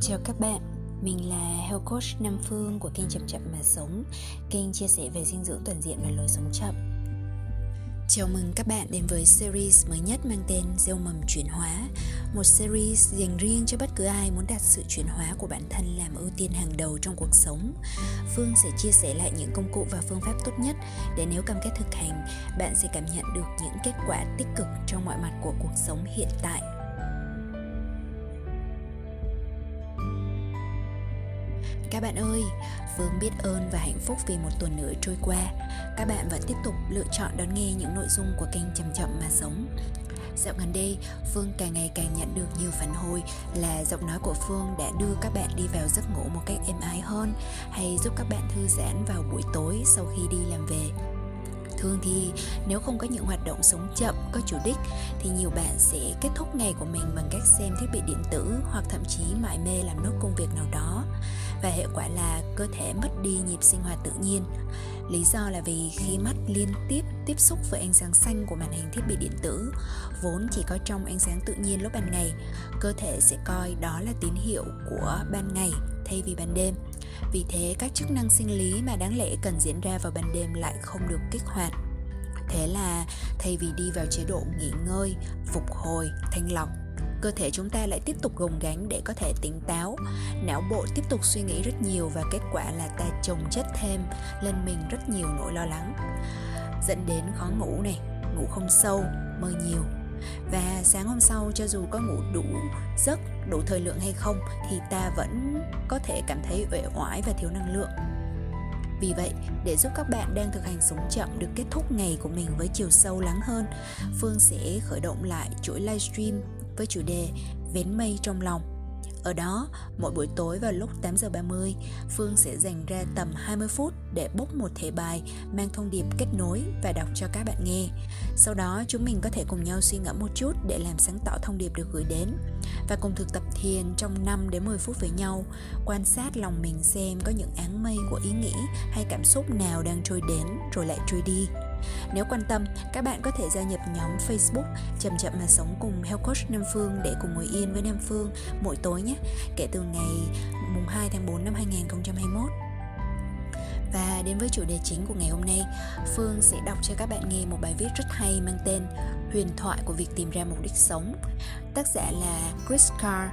Chào các bạn, mình là Health Coach Nam Phương của kênh Chậm Chậm Mà Sống. Kênh chia sẻ về dinh dưỡng toàn diện và lối sống chậm. Chào mừng các bạn đến với series mới nhất mang tên Gieo mầm chuyển hóa. Một series dành riêng cho bất cứ ai muốn đạt sự chuyển hóa của bản thân làm ưu tiên hàng đầu trong cuộc sống. Phương sẽ chia sẻ lại những công cụ và phương pháp tốt nhất để nếu cam kết thực hành, bạn sẽ cảm nhận được những kết quả tích cực trong mọi mặt của cuộc sống hiện tại. Các bạn ơi, Phương biết ơn và hạnh phúc vì một tuần nữa trôi qua. Các bạn vẫn tiếp tục lựa chọn đón nghe những nội dung của kênh Chậm Chậm Mà Sống. Dạo gần đây, Phương càng ngày càng nhận được nhiều phản hồi là giọng nói của Phương đã đưa các bạn đi vào giấc ngủ một cách êm ái hơn hay giúp các bạn thư giãn vào buổi tối sau khi đi làm về. Thường thì nếu không có những hoạt động sống chậm, có chủ đích thì nhiều bạn sẽ kết thúc ngày của mình bằng cách xem thiết bị điện tử hoặc thậm chí mải mê làm nốt công việc nào đó và hệ quả là cơ thể mất đi nhịp sinh hoạt tự nhiên. Lý do là vì khi mắt liên tiếp tiếp xúc với ánh sáng xanh của màn hình thiết bị điện tử, vốn chỉ có trong ánh sáng tự nhiên lúc ban ngày, cơ thể sẽ coi đó là tín hiệu của ban ngày thay vì ban đêm. Vì thế các chức năng sinh lý mà đáng lẽ cần diễn ra vào ban đêm lại không được kích hoạt. Thế là thay vì đi vào chế độ nghỉ ngơi, phục hồi, thanh lọc cơ thể chúng ta lại tiếp tục gồng gánh để có thể tỉnh táo. Não bộ tiếp tục suy nghĩ rất nhiều và kết quả là ta chồng chất thêm lên mình rất nhiều nỗi lo lắng. Dẫn đến khó ngủ này ngủ không sâu mơ nhiều. Và sáng hôm sau cho dù có ngủ đủ giấc đủ thời lượng hay không thì ta vẫn có thể cảm thấy uể oải và thiếu năng lượng. Vì vậy, để giúp các bạn đang thực hành sống chậm được kết thúc ngày của mình với chiều sâu lắng hơn, Phương sẽ khởi động lại chuỗi livestream với chủ đề Vén mây trong lòng. Ở đó, mỗi buổi tối vào lúc 8 giờ 30, Phương sẽ dành ra tầm 20 phút để bốc một thể bài mang thông điệp kết nối và đọc cho các bạn nghe. Sau đó, chúng mình có thể cùng nhau suy ngẫm một chút để làm sáng tỏ thông điệp được gửi đến và cùng thực tập thiền trong 5 đến 10 phút với nhau, quan sát lòng mình xem có những áng mây của ý nghĩ hay cảm xúc nào đang trôi đến rồi lại trôi đi. Nếu quan tâm, các bạn có thể gia nhập nhóm Facebook Chậm chậm mà sống cùng Health Coach Nam Phương để cùng ngồi yên với Nam Phương mỗi tối nhé, kể từ ngày mùng 2 tháng 4 năm 2021. Và đến với chủ đề chính của ngày hôm nay, Phương sẽ đọc cho các bạn nghe một bài viết rất hay mang tên Huyền thoại của việc tìm ra mục đích sống. Tác giả là Chris Carr.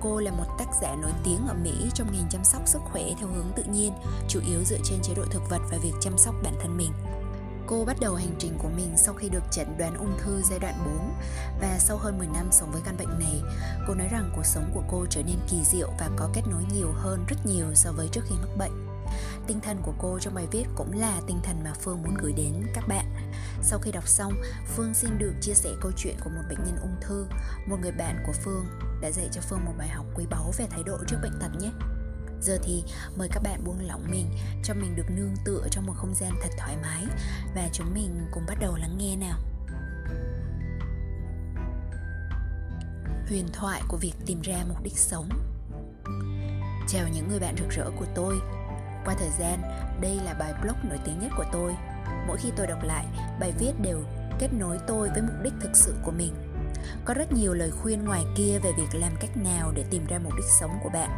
Cô là một tác giả nổi tiếng ở Mỹ trong ngành chăm sóc sức khỏe theo hướng tự nhiên, chủ yếu dựa trên chế độ thực vật và việc chăm sóc bản thân mình. Cô bắt đầu hành trình của mình sau khi được chẩn đoán ung thư giai đoạn 4 và sau hơn 10 năm sống với căn bệnh này, cô nói rằng cuộc sống của cô trở nên kỳ diệu và có kết nối nhiều hơn rất nhiều so với trước khi mắc bệnh. Tinh thần của cô trong bài viết cũng là tinh thần mà Phương muốn gửi đến các bạn. Sau khi đọc xong, Phương xin được chia sẻ câu chuyện của một bệnh nhân ung thư, một người bạn của Phương đã dạy cho Phương một bài học quý báu về thái độ trước bệnh tật nhé. Giờ thì mời các bạn buông lỏng mình cho mình được nương tựa trong một không gian thật thoải mái. Và chúng mình cùng bắt đầu lắng nghe nào. Huyền thoại của việc tìm ra mục đích sống. Chào những người bạn rực rỡ của tôi. Qua thời gian, đây là bài blog nổi tiếng nhất của tôi. Mỗi khi tôi đọc lại, bài viết đều kết nối tôi với mục đích thực sự của mình có rất nhiều lời khuyên ngoài kia về việc làm cách nào để tìm ra mục đích sống của bạn.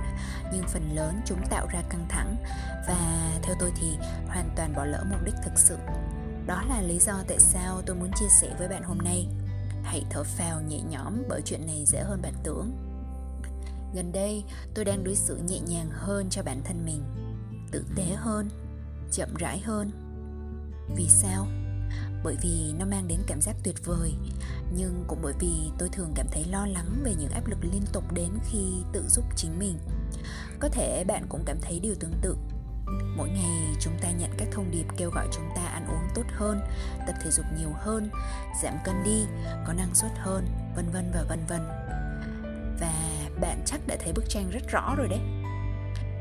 Nhưng phần lớn chúng tạo ra căng thẳng và theo tôi thì hoàn toàn bỏ lỡ mục đích thực sự. Đó là lý do tại sao tôi muốn chia sẻ với bạn hôm nay. Hãy thở phào nhẹ nhõm bởi chuyện này dễ hơn bạn tưởng. Gần đây, tôi đang đối xử nhẹ nhàng hơn cho bản thân mình. Tử tế hơn, chậm rãi hơn. Vì sao? Bởi vì nó mang đến cảm giác tuyệt vời nhưng cũng bởi vì tôi thường cảm thấy lo lắng về những áp lực liên tục đến khi tự giúp chính mình. Có thể bạn cũng cảm thấy điều tương tự. Mỗi ngày chúng ta nhận các thông điệp kêu gọi chúng ta ăn uống tốt hơn, tập thể dục nhiều hơn, giảm cân đi, có năng suất hơn, vân vân và vân vân. Và bạn chắc đã thấy bức tranh rất rõ rồi đấy.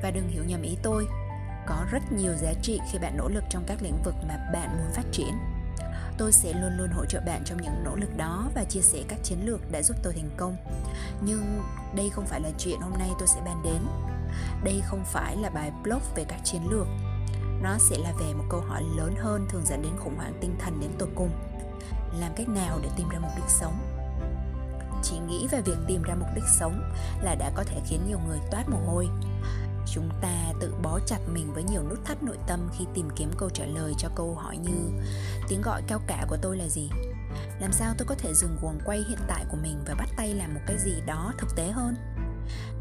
Và đừng hiểu nhầm ý tôi, có rất nhiều giá trị khi bạn nỗ lực trong các lĩnh vực mà bạn muốn phát triển tôi sẽ luôn luôn hỗ trợ bạn trong những nỗ lực đó và chia sẻ các chiến lược đã giúp tôi thành công. Nhưng đây không phải là chuyện hôm nay tôi sẽ bàn đến. Đây không phải là bài blog về các chiến lược. Nó sẽ là về một câu hỏi lớn hơn thường dẫn đến khủng hoảng tinh thần đến tột cùng. Làm cách nào để tìm ra mục đích sống? Chỉ nghĩ về việc tìm ra mục đích sống là đã có thể khiến nhiều người toát mồ hôi chúng ta tự bó chặt mình với nhiều nút thắt nội tâm khi tìm kiếm câu trả lời cho câu hỏi như, tiếng gọi cao cả của tôi là gì? Làm sao tôi có thể dừng guồng quay hiện tại của mình và bắt tay làm một cái gì đó thực tế hơn?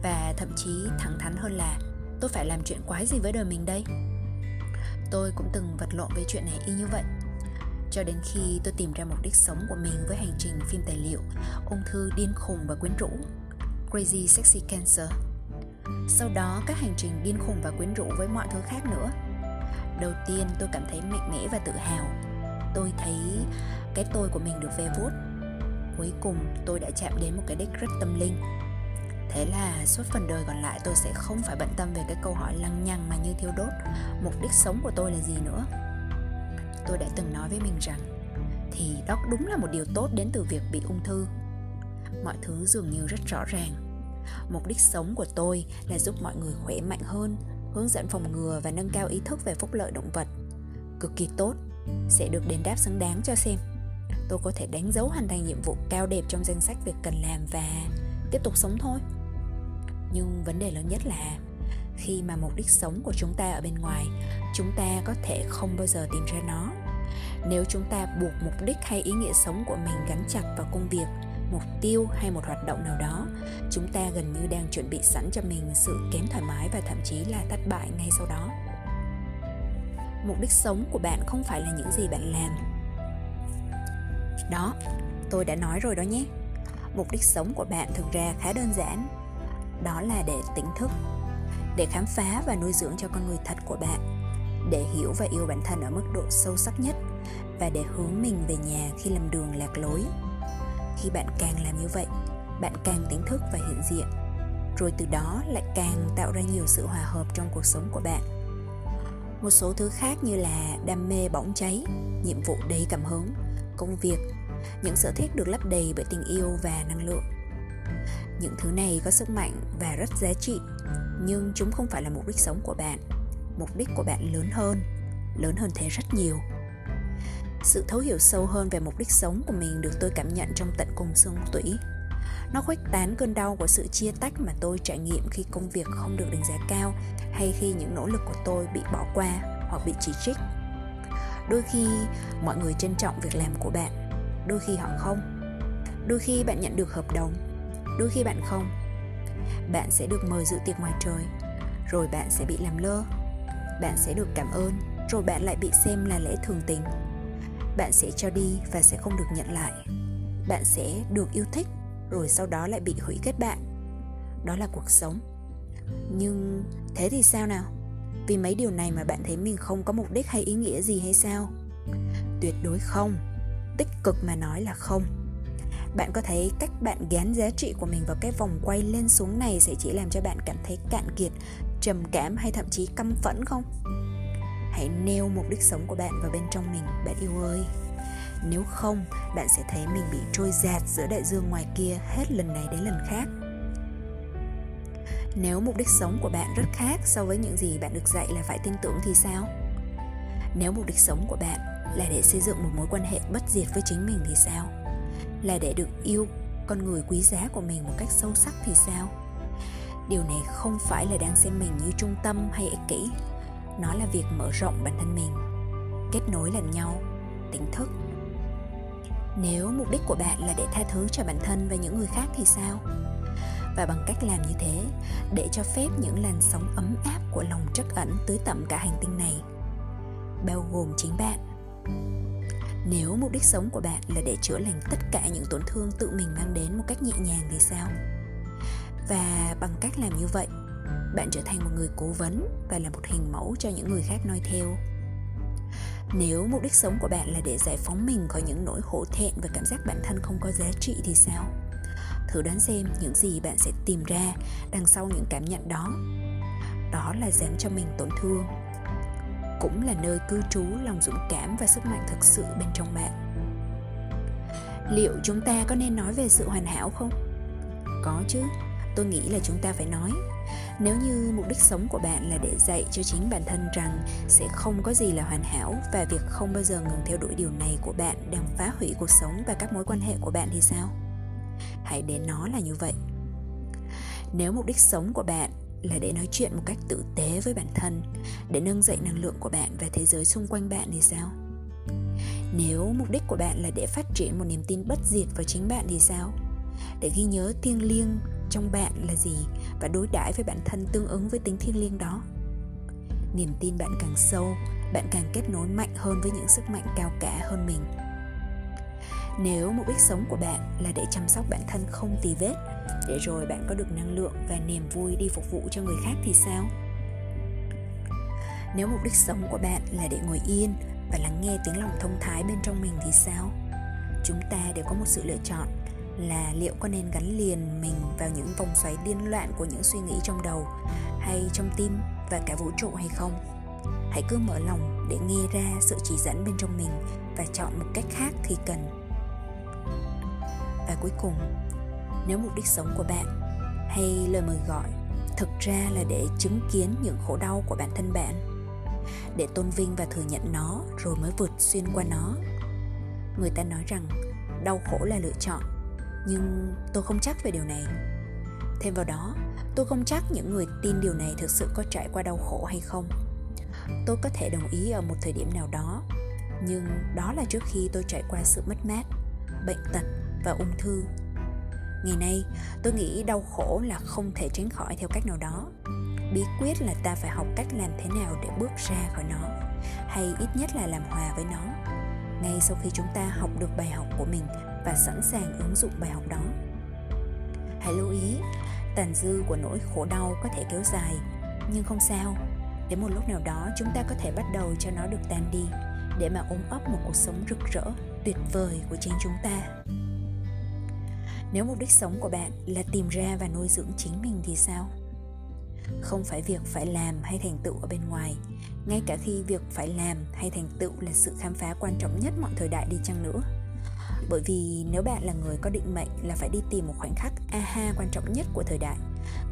Và thậm chí thẳng thắn hơn là, tôi phải làm chuyện quái gì với đời mình đây? Tôi cũng từng vật lộn với chuyện này y như vậy. Cho đến khi tôi tìm ra mục đích sống của mình với hành trình phim tài liệu, ung thư điên khùng và quyến rũ. Crazy Sexy Cancer sau đó, các hành trình điên khùng và quyến rũ với mọi thứ khác nữa. Đầu tiên, tôi cảm thấy mạnh mẽ và tự hào. Tôi thấy cái tôi của mình được ve vuốt. Cuối cùng, tôi đã chạm đến một cái đích rất tâm linh. Thế là suốt phần đời còn lại, tôi sẽ không phải bận tâm về cái câu hỏi lăng nhăng mà như thiêu đốt. Mục đích sống của tôi là gì nữa? Tôi đã từng nói với mình rằng, thì đó đúng là một điều tốt đến từ việc bị ung thư. Mọi thứ dường như rất rõ ràng mục đích sống của tôi là giúp mọi người khỏe mạnh hơn, hướng dẫn phòng ngừa và nâng cao ý thức về phúc lợi động vật. Cực kỳ tốt, sẽ được đền đáp xứng đáng cho xem. Tôi có thể đánh dấu hoàn thành nhiệm vụ cao đẹp trong danh sách việc cần làm và tiếp tục sống thôi. Nhưng vấn đề lớn nhất là, khi mà mục đích sống của chúng ta ở bên ngoài, chúng ta có thể không bao giờ tìm ra nó. Nếu chúng ta buộc mục đích hay ý nghĩa sống của mình gắn chặt vào công việc mục tiêu hay một hoạt động nào đó, chúng ta gần như đang chuẩn bị sẵn cho mình sự kém thoải mái và thậm chí là thất bại ngay sau đó. Mục đích sống của bạn không phải là những gì bạn làm. Đó, tôi đã nói rồi đó nhé. Mục đích sống của bạn thực ra khá đơn giản. Đó là để tỉnh thức, để khám phá và nuôi dưỡng cho con người thật của bạn, để hiểu và yêu bản thân ở mức độ sâu sắc nhất và để hướng mình về nhà khi lầm đường lạc lối khi bạn càng làm như vậy, bạn càng tỉnh thức và hiện diện. Rồi từ đó lại càng tạo ra nhiều sự hòa hợp trong cuộc sống của bạn. Một số thứ khác như là đam mê bỏng cháy, nhiệm vụ đầy cảm hứng, công việc, những sở thích được lấp đầy bởi tình yêu và năng lượng. Những thứ này có sức mạnh và rất giá trị, nhưng chúng không phải là mục đích sống của bạn. Mục đích của bạn lớn hơn lớn hơn thế rất nhiều sự thấu hiểu sâu hơn về mục đích sống của mình được tôi cảm nhận trong tận cùng xương tủy. Nó khuếch tán cơn đau của sự chia tách mà tôi trải nghiệm khi công việc không được đánh giá cao hay khi những nỗ lực của tôi bị bỏ qua hoặc bị chỉ trích. Đôi khi, mọi người trân trọng việc làm của bạn. Đôi khi họ không. Đôi khi bạn nhận được hợp đồng. Đôi khi bạn không. Bạn sẽ được mời dự tiệc ngoài trời, rồi bạn sẽ bị làm lơ. Bạn sẽ được cảm ơn, rồi bạn lại bị xem là lễ thường tình bạn sẽ cho đi và sẽ không được nhận lại. Bạn sẽ được yêu thích, rồi sau đó lại bị hủy kết bạn. Đó là cuộc sống. Nhưng thế thì sao nào? Vì mấy điều này mà bạn thấy mình không có mục đích hay ý nghĩa gì hay sao? Tuyệt đối không. Tích cực mà nói là không. Bạn có thấy cách bạn gán giá trị của mình vào cái vòng quay lên xuống này sẽ chỉ làm cho bạn cảm thấy cạn kiệt, trầm cảm hay thậm chí căm phẫn không? Hãy nêu mục đích sống của bạn vào bên trong mình, bạn yêu ơi. Nếu không, bạn sẽ thấy mình bị trôi giạt giữa đại dương ngoài kia hết lần này đến lần khác. Nếu mục đích sống của bạn rất khác so với những gì bạn được dạy là phải tin tưởng thì sao? Nếu mục đích sống của bạn là để xây dựng một mối quan hệ bất diệt với chính mình thì sao? Là để được yêu con người quý giá của mình một cách sâu sắc thì sao? Điều này không phải là đang xem mình như trung tâm hay ích kỷ nó là việc mở rộng bản thân mình, kết nối lần nhau, tỉnh thức. Nếu mục đích của bạn là để tha thứ cho bản thân và những người khác thì sao? Và bằng cách làm như thế, để cho phép những làn sóng ấm áp của lòng trắc ẩn tưới tẩm cả hành tinh này, bao gồm chính bạn. Nếu mục đích sống của bạn là để chữa lành tất cả những tổn thương tự mình mang đến một cách nhẹ nhàng thì sao? Và bằng cách làm như vậy bạn trở thành một người cố vấn và là một hình mẫu cho những người khác noi theo. Nếu mục đích sống của bạn là để giải phóng mình khỏi những nỗi hổ thẹn và cảm giác bản thân không có giá trị thì sao? Thử đoán xem những gì bạn sẽ tìm ra đằng sau những cảm nhận đó. Đó là dám cho mình tổn thương. Cũng là nơi cư trú lòng dũng cảm và sức mạnh thực sự bên trong bạn. Liệu chúng ta có nên nói về sự hoàn hảo không? Có chứ tôi nghĩ là chúng ta phải nói. Nếu như mục đích sống của bạn là để dạy cho chính bản thân rằng sẽ không có gì là hoàn hảo và việc không bao giờ ngừng theo đuổi điều này của bạn đang phá hủy cuộc sống và các mối quan hệ của bạn thì sao? Hãy để nó là như vậy. Nếu mục đích sống của bạn là để nói chuyện một cách tử tế với bản thân, để nâng dậy năng lượng của bạn và thế giới xung quanh bạn thì sao? Nếu mục đích của bạn là để phát triển một niềm tin bất diệt vào chính bạn thì sao? Để ghi nhớ thiêng liêng trong bạn là gì và đối đãi với bản thân tương ứng với tính thiêng liêng đó. Niềm tin bạn càng sâu, bạn càng kết nối mạnh hơn với những sức mạnh cao cả hơn mình. Nếu mục đích sống của bạn là để chăm sóc bản thân không tì vết, để rồi bạn có được năng lượng và niềm vui đi phục vụ cho người khác thì sao? Nếu mục đích sống của bạn là để ngồi yên và lắng nghe tiếng lòng thông thái bên trong mình thì sao? Chúng ta đều có một sự lựa chọn là liệu có nên gắn liền mình vào những vòng xoáy điên loạn của những suy nghĩ trong đầu hay trong tim và cả vũ trụ hay không? Hãy cứ mở lòng để nghe ra sự chỉ dẫn bên trong mình và chọn một cách khác khi cần. Và cuối cùng, nếu mục đích sống của bạn hay lời mời gọi thực ra là để chứng kiến những khổ đau của bản thân bạn, để tôn vinh và thừa nhận nó rồi mới vượt xuyên qua nó, người ta nói rằng đau khổ là lựa chọn nhưng tôi không chắc về điều này. Thêm vào đó, tôi không chắc những người tin điều này thực sự có trải qua đau khổ hay không. Tôi có thể đồng ý ở một thời điểm nào đó, nhưng đó là trước khi tôi trải qua sự mất mát, bệnh tật và ung thư. Ngày nay, tôi nghĩ đau khổ là không thể tránh khỏi theo cách nào đó. Bí quyết là ta phải học cách làm thế nào để bước ra khỏi nó, hay ít nhất là làm hòa với nó. Ngay sau khi chúng ta học được bài học của mình và sẵn sàng ứng dụng bài học đó. Hãy lưu ý, tàn dư của nỗi khổ đau có thể kéo dài, nhưng không sao. Đến một lúc nào đó chúng ta có thể bắt đầu cho nó được tan đi, để mà ôm ấp một cuộc sống rực rỡ, tuyệt vời của chính chúng ta. Nếu mục đích sống của bạn là tìm ra và nuôi dưỡng chính mình thì sao? Không phải việc phải làm hay thành tựu ở bên ngoài, ngay cả khi việc phải làm hay thành tựu là sự khám phá quan trọng nhất mọi thời đại đi chăng nữa bởi vì nếu bạn là người có định mệnh là phải đi tìm một khoảnh khắc aha quan trọng nhất của thời đại.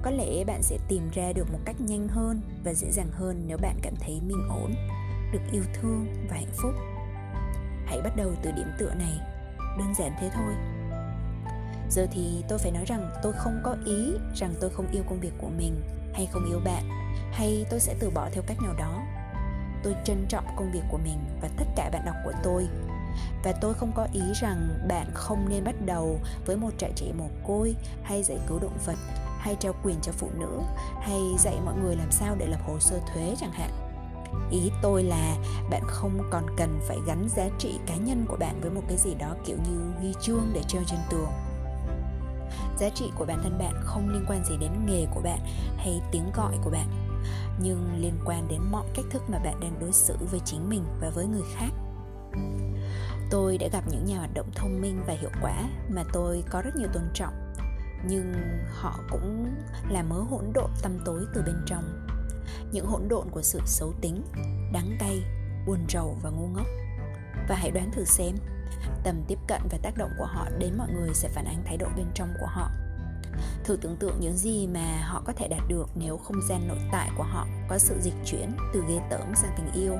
Có lẽ bạn sẽ tìm ra được một cách nhanh hơn và dễ dàng hơn nếu bạn cảm thấy mình ổn, được yêu thương và hạnh phúc. Hãy bắt đầu từ điểm tựa này. Đơn giản thế thôi. Giờ thì tôi phải nói rằng tôi không có ý rằng tôi không yêu công việc của mình hay không yêu bạn, hay tôi sẽ từ bỏ theo cách nào đó. Tôi trân trọng công việc của mình và tất cả bạn đọc của tôi và tôi không có ý rằng bạn không nên bắt đầu với một trại trẻ mồ côi hay giải cứu động vật, hay trao quyền cho phụ nữ, hay dạy mọi người làm sao để lập hồ sơ thuế chẳng hạn. Ý tôi là bạn không còn cần phải gắn giá trị cá nhân của bạn với một cái gì đó kiểu như huy chương để treo trên tường. Giá trị của bản thân bạn không liên quan gì đến nghề của bạn hay tiếng gọi của bạn, nhưng liên quan đến mọi cách thức mà bạn đang đối xử với chính mình và với người khác tôi đã gặp những nhà hoạt động thông minh và hiệu quả mà tôi có rất nhiều tôn trọng, nhưng họ cũng là mớ hỗn độn tâm tối từ bên trong. Những hỗn độn của sự xấu tính, đắng cay, buồn rầu và ngu ngốc. Và hãy đoán thử xem, tầm tiếp cận và tác động của họ đến mọi người sẽ phản ánh thái độ bên trong của họ. Thử tưởng tượng những gì mà họ có thể đạt được nếu không gian nội tại của họ có sự dịch chuyển từ ghê tởm sang tình yêu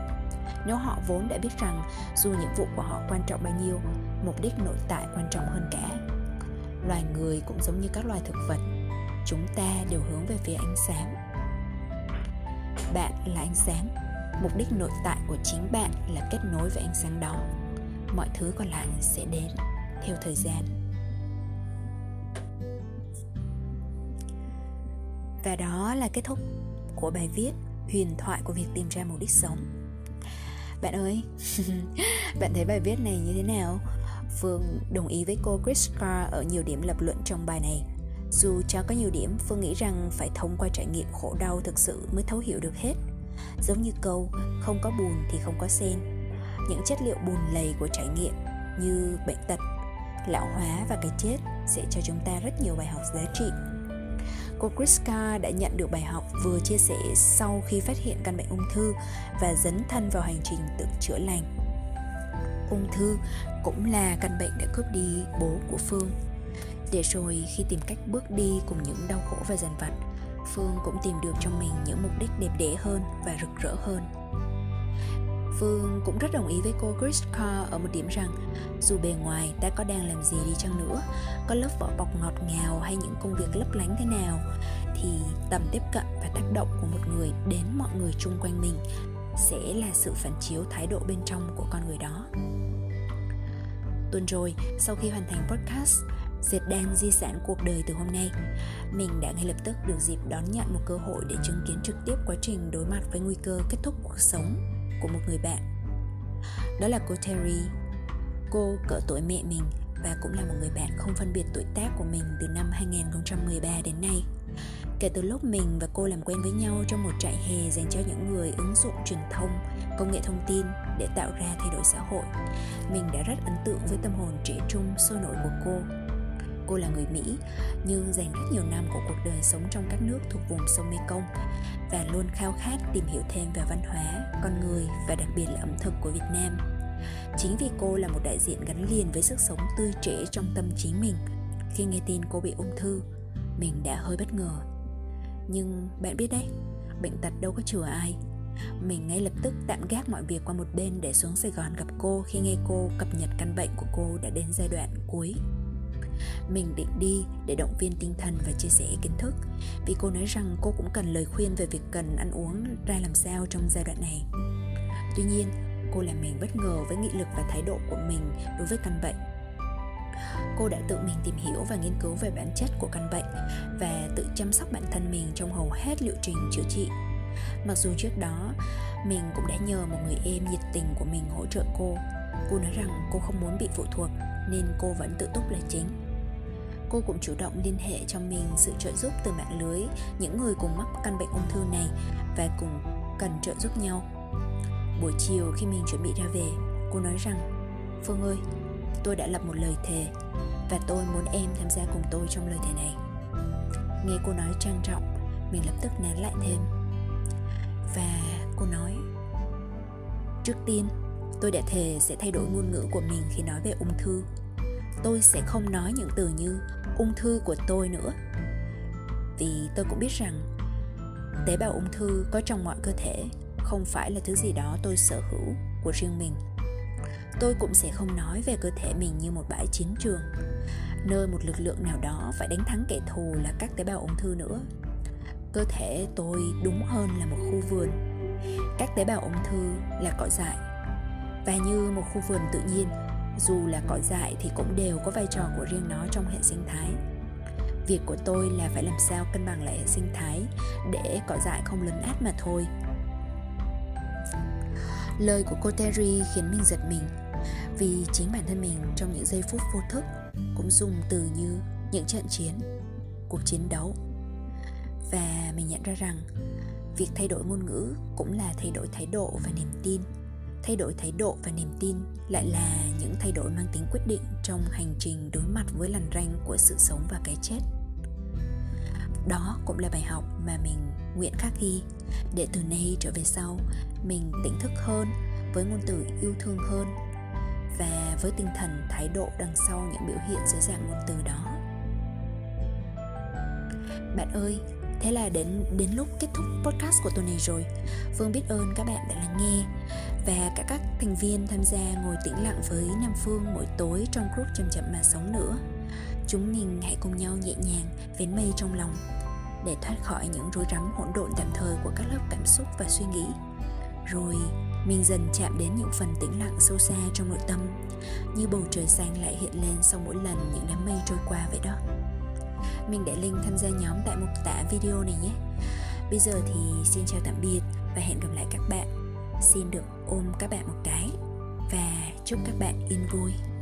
nếu họ vốn đã biết rằng dù nhiệm vụ của họ quan trọng bao nhiêu, mục đích nội tại quan trọng hơn cả. Loài người cũng giống như các loài thực vật, chúng ta đều hướng về phía ánh sáng. Bạn là ánh sáng, mục đích nội tại của chính bạn là kết nối với ánh sáng đó. Mọi thứ còn lại sẽ đến theo thời gian. Và đó là kết thúc của bài viết huyền thoại của việc tìm ra mục đích sống bạn ơi, bạn thấy bài viết này như thế nào? Phương đồng ý với cô chris carr ở nhiều điểm lập luận trong bài này. Dù cho có nhiều điểm, phương nghĩ rằng phải thông qua trải nghiệm khổ đau thực sự mới thấu hiểu được hết. Giống như câu, không có bùn thì không có sen. Những chất liệu bùn lầy của trải nghiệm như bệnh tật, lão hóa và cái chết sẽ cho chúng ta rất nhiều bài học giá trị cô Kriska đã nhận được bài học vừa chia sẻ sau khi phát hiện căn bệnh ung thư và dấn thân vào hành trình tự chữa lành. Ung thư cũng là căn bệnh đã cướp đi bố của phương. Để rồi khi tìm cách bước đi cùng những đau khổ và dần vặt, phương cũng tìm được cho mình những mục đích đẹp đẽ hơn và rực rỡ hơn. Phương cũng rất đồng ý với cô Chris Carr ở một điểm rằng dù bề ngoài ta có đang làm gì đi chăng nữa, có lớp vỏ bọc ngọt ngào hay những công việc lấp lánh thế nào, thì tầm tiếp cận và tác động của một người đến mọi người chung quanh mình sẽ là sự phản chiếu thái độ bên trong của con người đó. Tuần rồi, sau khi hoàn thành podcast, dệt đan di sản cuộc đời từ hôm nay mình đã ngay lập tức được dịp đón nhận một cơ hội để chứng kiến trực tiếp quá trình đối mặt với nguy cơ kết thúc cuộc sống của một người bạn. Đó là cô Terry. Cô cỡ tuổi mẹ mình và cũng là một người bạn không phân biệt tuổi tác của mình từ năm 2013 đến nay. Kể từ lúc mình và cô làm quen với nhau trong một trại hè dành cho những người ứng dụng truyền thông, công nghệ thông tin để tạo ra thay đổi xã hội, mình đã rất ấn tượng với tâm hồn trẻ trung sôi nổi của cô. Cô là người Mỹ nhưng dành rất nhiều năm của cuộc đời sống trong các nước thuộc vùng sông Mekong và luôn khao khát tìm hiểu thêm về văn hóa, con người và đặc biệt là ẩm thực của Việt Nam. Chính vì cô là một đại diện gắn liền với sức sống tươi trẻ trong tâm trí mình. Khi nghe tin cô bị ung thư, mình đã hơi bất ngờ. Nhưng bạn biết đấy, bệnh tật đâu có chừa ai. Mình ngay lập tức tạm gác mọi việc qua một bên để xuống Sài Gòn gặp cô khi nghe cô cập nhật căn bệnh của cô đã đến giai đoạn cuối mình định đi để động viên tinh thần và chia sẻ kiến thức. Vì cô nói rằng cô cũng cần lời khuyên về việc cần ăn uống ra làm sao trong giai đoạn này. Tuy nhiên, cô làm mình bất ngờ với nghị lực và thái độ của mình đối với căn bệnh. Cô đã tự mình tìm hiểu và nghiên cứu về bản chất của căn bệnh và tự chăm sóc bản thân mình trong hầu hết liệu trình chữa trị. Mặc dù trước đó, mình cũng đã nhờ một người em nhiệt tình của mình hỗ trợ cô. Cô nói rằng cô không muốn bị phụ thuộc nên cô vẫn tự túc là chính cô cũng chủ động liên hệ cho mình sự trợ giúp từ mạng lưới, những người cùng mắc căn bệnh ung thư này và cùng cần trợ giúp nhau. Buổi chiều khi mình chuẩn bị ra về, cô nói rằng, phương ơi, tôi đã lập một lời thề và tôi muốn em tham gia cùng tôi trong lời thề này. Nghe cô nói trang trọng, mình lập tức nán lại thêm. Và cô nói, trước tiên, tôi đã thề sẽ thay đổi ngôn ngữ của mình khi nói về ung thư tôi sẽ không nói những từ như ung thư của tôi nữa. Vì tôi cũng biết rằng tế bào ung thư có trong mọi cơ thể không phải là thứ gì đó tôi sở hữu của riêng mình. Tôi cũng sẽ không nói về cơ thể mình như một bãi chiến trường, nơi một lực lượng nào đó phải đánh thắng kẻ thù là các tế bào ung thư nữa. Cơ thể tôi đúng hơn là một khu vườn. Các tế bào ung thư là cỏ dại. Và như một khu vườn tự nhiên dù là cỏ dại thì cũng đều có vai trò của riêng nó trong hệ sinh thái. Việc của tôi là phải làm sao cân bằng lại hệ sinh thái để cỏ dại không lấn át mà thôi. Lời của cô Terry khiến mình giật mình, vì chính bản thân mình trong những giây phút vô thức cũng dùng từ như những trận chiến, cuộc chiến đấu. Và mình nhận ra rằng việc thay đổi ngôn ngữ cũng là thay đổi thái độ và niềm tin thay đổi thái độ và niềm tin lại là những thay đổi mang tính quyết định trong hành trình đối mặt với lằn ranh của sự sống và cái chết. Đó cũng là bài học mà mình nguyện khắc ghi để từ nay trở về sau, mình tỉnh thức hơn với ngôn từ yêu thương hơn và với tinh thần thái độ đằng sau những biểu hiện dưới dạng ngôn từ đó. Bạn ơi, Thế là đến đến lúc kết thúc podcast của tuần này rồi. Phương biết ơn các bạn đã lắng nghe. Và cả các thành viên tham gia ngồi tĩnh lặng với Nam Phương mỗi tối trong group chậm chậm mà sống nữa. Chúng mình hãy cùng nhau nhẹ nhàng, vén mây trong lòng, Để thoát khỏi những rối rắm hỗn độn tạm thời của các lớp cảm xúc và suy nghĩ. Rồi, mình dần chạm đến những phần tĩnh lặng sâu xa trong nội tâm, Như bầu trời xanh lại hiện lên sau mỗi lần những đám mây trôi qua vậy đó. Mình để link tham gia nhóm tại mục tả video này nhé. Bây giờ thì xin chào tạm biệt xin được ôm các bạn một cái. Và chúc các bạn yên vui.